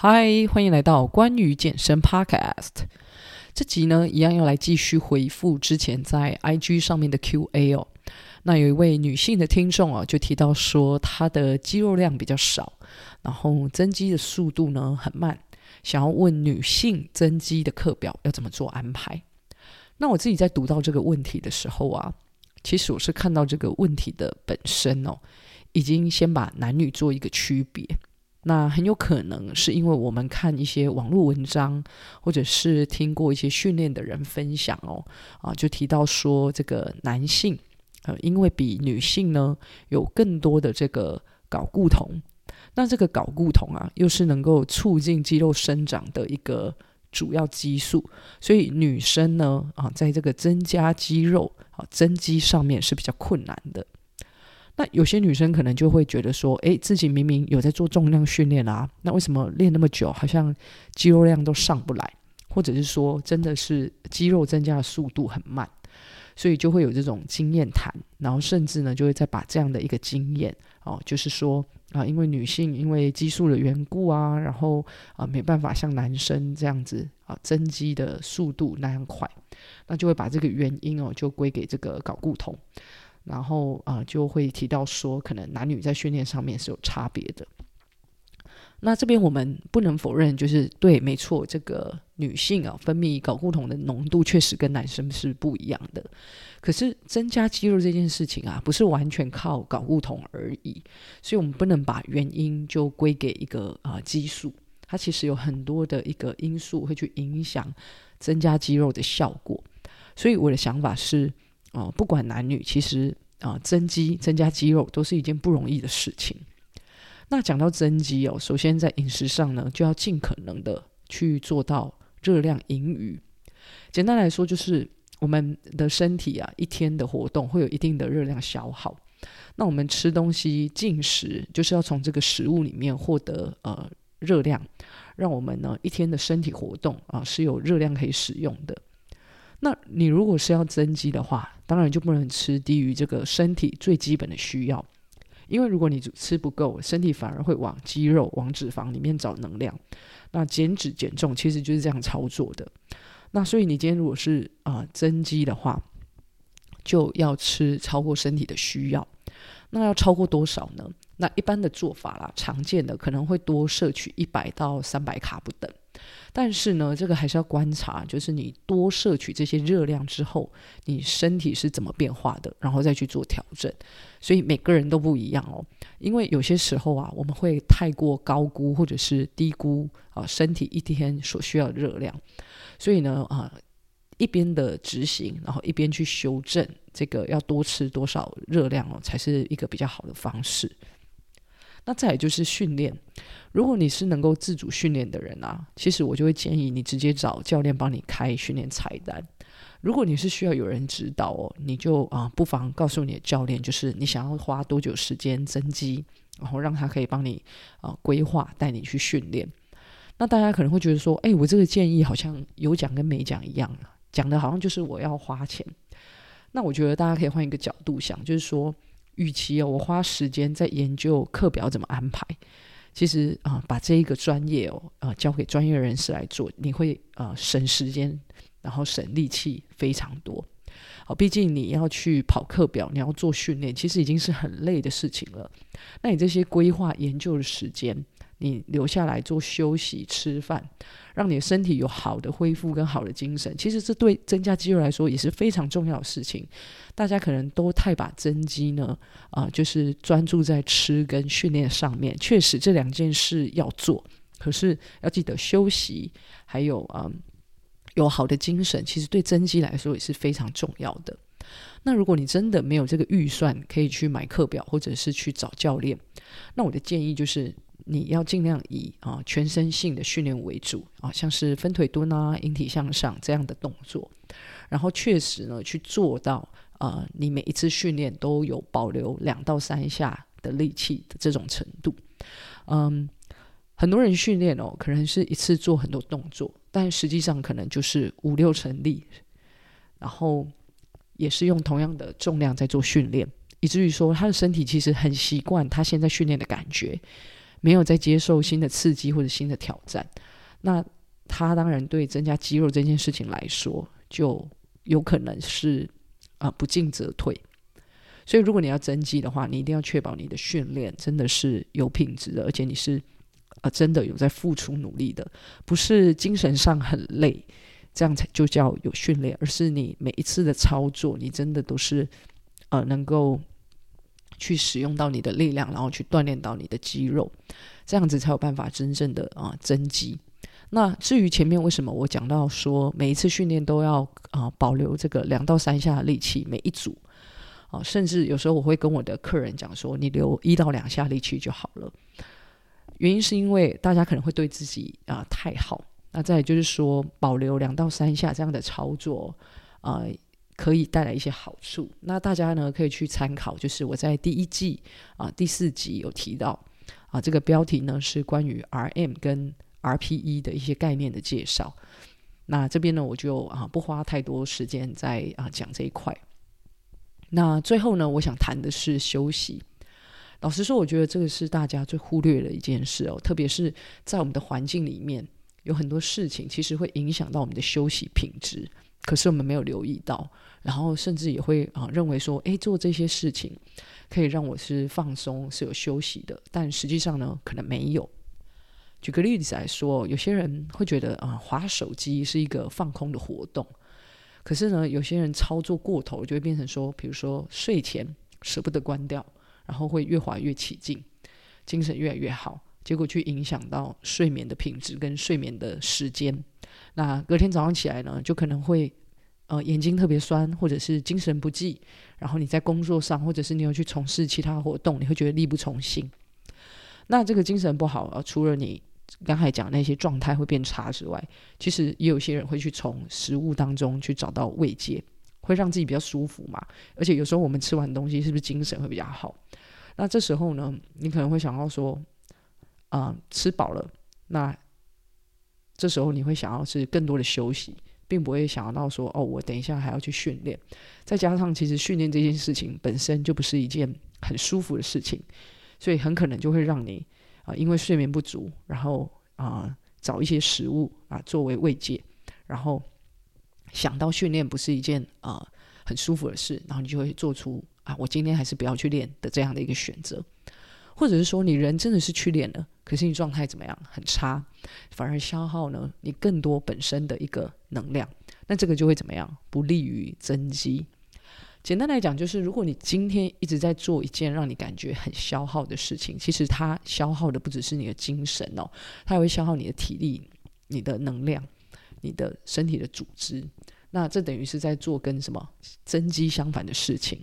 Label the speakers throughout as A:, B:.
A: 嗨，欢迎来到关于健身 Podcast。这集呢，一样要来继续回复之前在 IG 上面的 QA 哦。那有一位女性的听众啊，就提到说她的肌肉量比较少，然后增肌的速度呢很慢，想要问女性增肌的课表要怎么做安排。那我自己在读到这个问题的时候啊，其实我是看到这个问题的本身哦，已经先把男女做一个区别。那很有可能是因为我们看一些网络文章，或者是听过一些训练的人分享哦，啊，就提到说这个男性，呃，因为比女性呢有更多的这个睾固酮，那这个睾固酮啊，又是能够促进肌肉生长的一个主要激素，所以女生呢，啊，在这个增加肌肉啊增肌上面是比较困难的。那有些女生可能就会觉得说，诶，自己明明有在做重量训练啊，那为什么练那么久，好像肌肉量都上不来，或者是说真的是肌肉增加的速度很慢，所以就会有这种经验谈，然后甚至呢就会再把这样的一个经验哦，就是说啊，因为女性因为激素的缘故啊，然后啊没办法像男生这样子啊增肌的速度那样快，那就会把这个原因哦就归给这个睾固酮。然后啊、就会提到说，可能男女在训练上面是有差别的。那这边我们不能否认，就是对，没错，这个女性啊，分泌睾固酮的浓度确实跟男生是不一样的。可是增加肌肉这件事情啊，不是完全靠睾固酮而已，所以我们不能把原因就归给一个啊、激素，它其实有很多的一个因素会去影响增加肌肉的效果。所以我的想法是。啊、不管男女，其实啊、增肌、增加肌肉都是一件不容易的事情。那讲到增肌哦，首先在饮食上呢，就要尽可能的去做到热量盈余。简单来说，就是我们的身体啊，一天的活动会有一定的热量消耗。那我们吃东西进食，就是要从这个食物里面获得呃热量，让我们呢一天的身体活动啊、是有热量可以使用的。那你如果是要增肌的话，当然就不能吃低于这个身体最基本的需要，因为如果你吃不够，身体反而会往肌肉、往脂肪里面找能量。那减脂减重其实就是这样操作的。那所以你今天如果是啊、增肌的话，就要吃超过身体的需要。那要超过多少呢？那一般的做法啦，常见的可能会多摄取一百到三百卡不等。但是呢，这个还是要观察，就是你多摄取这些热量之后，你身体是怎么变化的，然后再去做调整。所以每个人都不一样哦，因为有些时候啊，我们会太过高估或者是低估啊身体一天所需要的热量。所以呢，啊一边的执行，然后一边去修正这个要多吃多少热量哦，才是一个比较好的方式。那再来就是训练，如果你是能够自主训练的人啊，其实我就会建议你直接找教练帮你开训练菜单。如果你是需要有人指导哦，你就啊不妨告诉你的教练，就是你想要花多久时间增肌，然后让他可以帮你啊规划带你去训练。那大家可能会觉得说，哎，我这个建议好像有讲跟没讲一样，讲的好像就是我要花钱。那我觉得大家可以换一个角度想，就是说。与其哦，我花时间在研究课表怎么安排，其实啊、把这一个专业哦，啊、交给专业人士来做，你会啊、呃、省时间，然后省力气非常多。好，毕竟你要去跑课表，你要做训练，其实已经是很累的事情了。那你这些规划研究的时间，你留下来做休息、吃饭，让你的身体有好的恢复跟好的精神，其实这对增加肌肉来说也是非常重要的事情。大家可能都太把增肌呢，啊、就是专注在吃跟训练上面。确实这两件事要做，可是要记得休息，还有啊、有好的精神，其实对增肌来说也是非常重要的。那如果你真的没有这个预算，可以去买课表或者是去找教练，那我的建议就是。你要尽量以啊全身性的训练为主啊，像是分腿蹲啊、引体向上这样的动作，然后确实呢去做到啊，你每一次训练都有保留两到三下的力气的这种程度。嗯，很多人训练哦，可能是一次做很多动作，但实际上可能就是五六成力，然后也是用同样的重量在做训练，以至于说他的身体其实很习惯他现在训练的感觉。没有在接受新的刺激或者新的挑战，那他当然对增加肌肉这件事情来说，就有可能是啊、不进则退。所以如果你要增肌的话，你一定要确保你的训练真的是有品质的，而且你是啊、真的有在付出努力的，不是精神上很累，这样才就叫有训练，而是你每一次的操作，你真的都是呃能够。去使用到你的力量，然后去锻炼到你的肌肉，这样子才有办法真正的啊增肌。那至于前面为什么我讲到说每一次训练都要啊保留这个两到三下的力气，每一组啊，甚至有时候我会跟我的客人讲说，你留一到两下力气就好了。原因是因为大家可能会对自己啊太好，那再就是说保留两到三下这样的操作啊。可以带来一些好处。那大家呢可以去参考，就是我在第一季啊第四集有提到啊，这个标题呢是关于 RM 跟 RPE 的一些概念的介绍。那这边呢我就啊不花太多时间在啊讲这一块。那最后呢，我想谈的是休息。老实说，我觉得这个是大家最忽略的一件事哦，特别是在我们的环境里面，有很多事情其实会影响到我们的休息品质。可是我们没有留意到，然后甚至也会啊认为说，诶，做这些事情可以让我是放松、是有休息的，但实际上呢，可能没有。举个例子来说，有些人会觉得啊，划手机是一个放空的活动，可是呢，有些人操作过头，就会变成说，比如说睡前舍不得关掉，然后会越滑越起劲，精神越来越好，结果去影响到睡眠的品质跟睡眠的时间。那隔天早上起来呢，就可能会，呃，眼睛特别酸，或者是精神不济。然后你在工作上，或者是你有去从事其他活动，你会觉得力不从心。那这个精神不好，呃，除了你刚才讲那些状态会变差之外，其实也有些人会去从食物当中去找到慰藉，会让自己比较舒服嘛。而且有时候我们吃完东西，是不是精神会比较好？那这时候呢，你可能会想到说，啊，吃饱了，那。这时候你会想要是更多的休息，并不会想要到说哦，我等一下还要去训练。再加上其实训练这件事情本身就不是一件很舒服的事情，所以很可能就会让你啊、因为睡眠不足，然后啊、找一些食物啊、作为慰藉，然后想到训练不是一件啊、很舒服的事，然后你就会做出啊我今天还是不要去练的这样的一个选择。或者是说，你人真的是去练了，可是你状态怎么样？很差，反而消耗呢你更多本身的一个能量，那这个就会怎么样？不利于增肌。简单来讲，就是如果你今天一直在做一件让你感觉很消耗的事情，其实它消耗的不只是你的精神哦，它也会消耗你的体力、你的能量、你的身体的组织。那这等于是在做跟什么增肌相反的事情。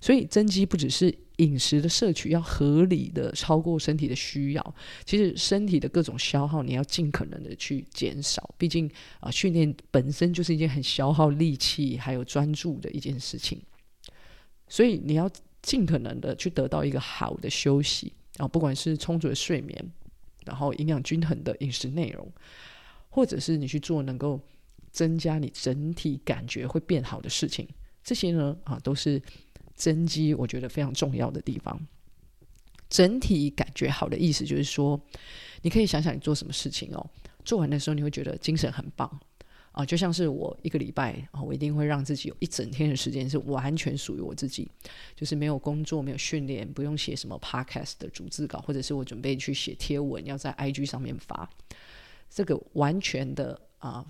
A: 所以增肌不只是饮食的摄取要合理的超过身体的需要，其实身体的各种消耗你要尽可能的去减少。毕竟啊，训练本身就是一件很消耗力气还有专注的一件事情，所以你要尽可能的去得到一个好的休息啊，不管是充足的睡眠，然后营养均衡的饮食内容，或者是你去做能够增加你整体感觉会变好的事情，这些呢啊都是。增肌我觉得非常重要的地方，整体感觉好的意思就是说，你可以想想你做什么事情哦，做完的时候你会觉得精神很棒。啊，就像是我一个礼拜啊，我一定会让自己有一整天的时间是完全属于我自己，就是没有工作、没有训练、不用写什么 podcast 的逐字稿，或者是我准备去写贴文要在 IG 上面发，这个完全的啊。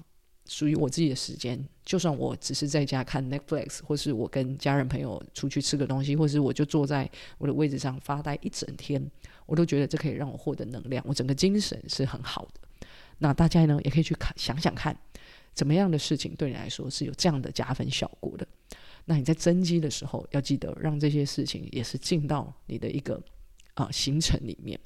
A: 属于我自己的时间，就算我只是在家看 Netflix，或是我跟家人朋友出去吃个东西，或是我就坐在我的位置上发呆一整天，我都觉得这可以让我获得能量，我整个精神是很好的。那大家呢，也可以去看想想看，怎么样的事情对你来说是有这样的加分效果的。那你在增肌的时候，要记得让这些事情也是进到你的一个啊、行程里面。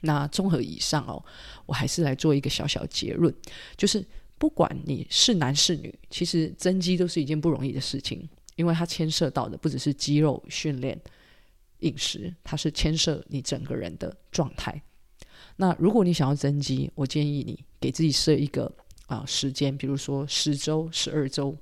A: 那综合以上哦，我还是来做一个小小结论，就是。不管你是男是女，其实增肌都是一件不容易的事情，因为它牵涉到的不只是肌肉训练、饮食，它是牵涉你整个人的状态。那如果你想要增肌，我建议你给自己设一个啊、时间，比如说十周、十二周。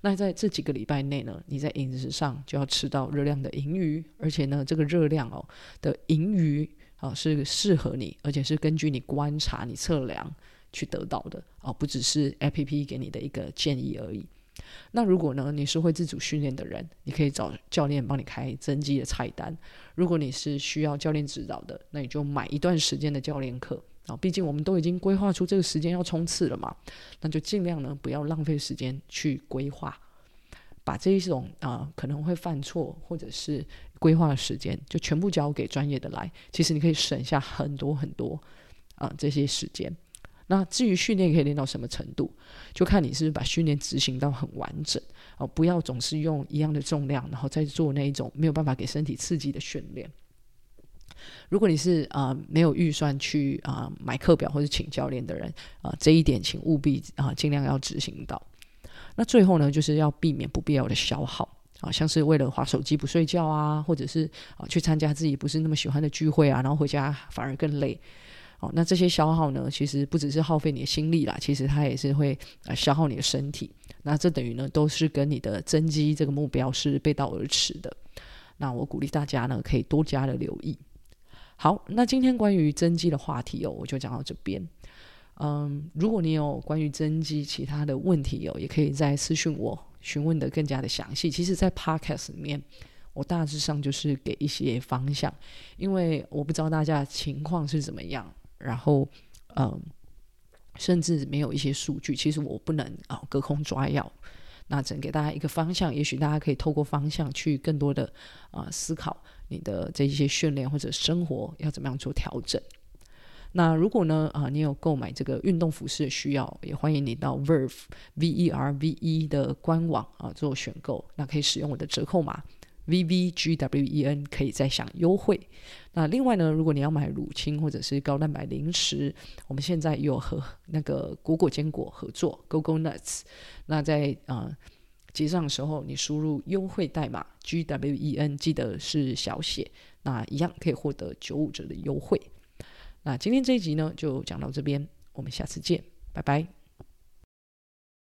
A: 那在这几个礼拜内呢，你在饮食上就要吃到热量的盈余，而且呢，这个热量哦的盈余、啊，是适合你，而且是根据你观察、你测量去得到的啊，不只是 APP 给你的一个建议而已。那如果呢，你是会自主训练的人，你可以找教练帮你开增肌的菜单。如果你是需要教练指导的，那你就买一段时间的教练课啊。毕竟我们都已经规划出这个时间要冲刺了嘛，那就尽量呢不要浪费时间去规划，把这一种啊、可能会犯错或者是规划的时间，就全部交给专业的来。其实你可以省下很多很多啊、这些时间。那至于训练可以练到什么程度，就看你是不是把训练执行到很完整哦，不要总是用一样的重量，然后再做那一种没有办法给身体刺激的训练。如果你是啊、没有预算去啊、买课表或者请教练的人啊、这一点请务必啊、尽量要执行到。那最后呢，就是要避免不必要的消耗啊、像是为了滑手机不睡觉啊，或者是啊、去参加自己不是那么喜欢的聚会啊，然后回家反而更累。那这些消耗呢，其实不只是耗费你的心力啦，其实它也是会呃消耗你的身体。那这等于呢，都是跟你的增肌这个目标是背道而驰的。那我鼓励大家呢，可以多加的留意。好，那今天关于增肌的话题哦，我就讲到这边。嗯，如果你有关于增肌其他的问题哦，也可以再私讯我询问的更加的详细。其实，在 Podcast 里面，我大致上就是给一些方向，因为我不知道大家情况是怎么样。然后，嗯，甚至没有一些数据，其实我不能啊、隔空抓药。那只能给大家一个方向，也许大家可以透过方向去更多的啊、思考你的这一些训练或者生活要怎么样做调整。那如果呢啊、你有购买这个运动服饰的需要，也欢迎你到 Verve V E R V E 的官网啊做选购，那可以使用我的折扣码。V V G W E N 可以再享优惠。那另外呢，如果你要买乳清或者是高蛋白零食，我们现在有和那个果果坚果合作 GoGo Nuts。那在啊、结账的时候，你输入优惠代码 G W E N，记得是小写，那一样可以获得九五折的优惠。那今天这一集呢，就讲到这边，我们下次见，拜拜。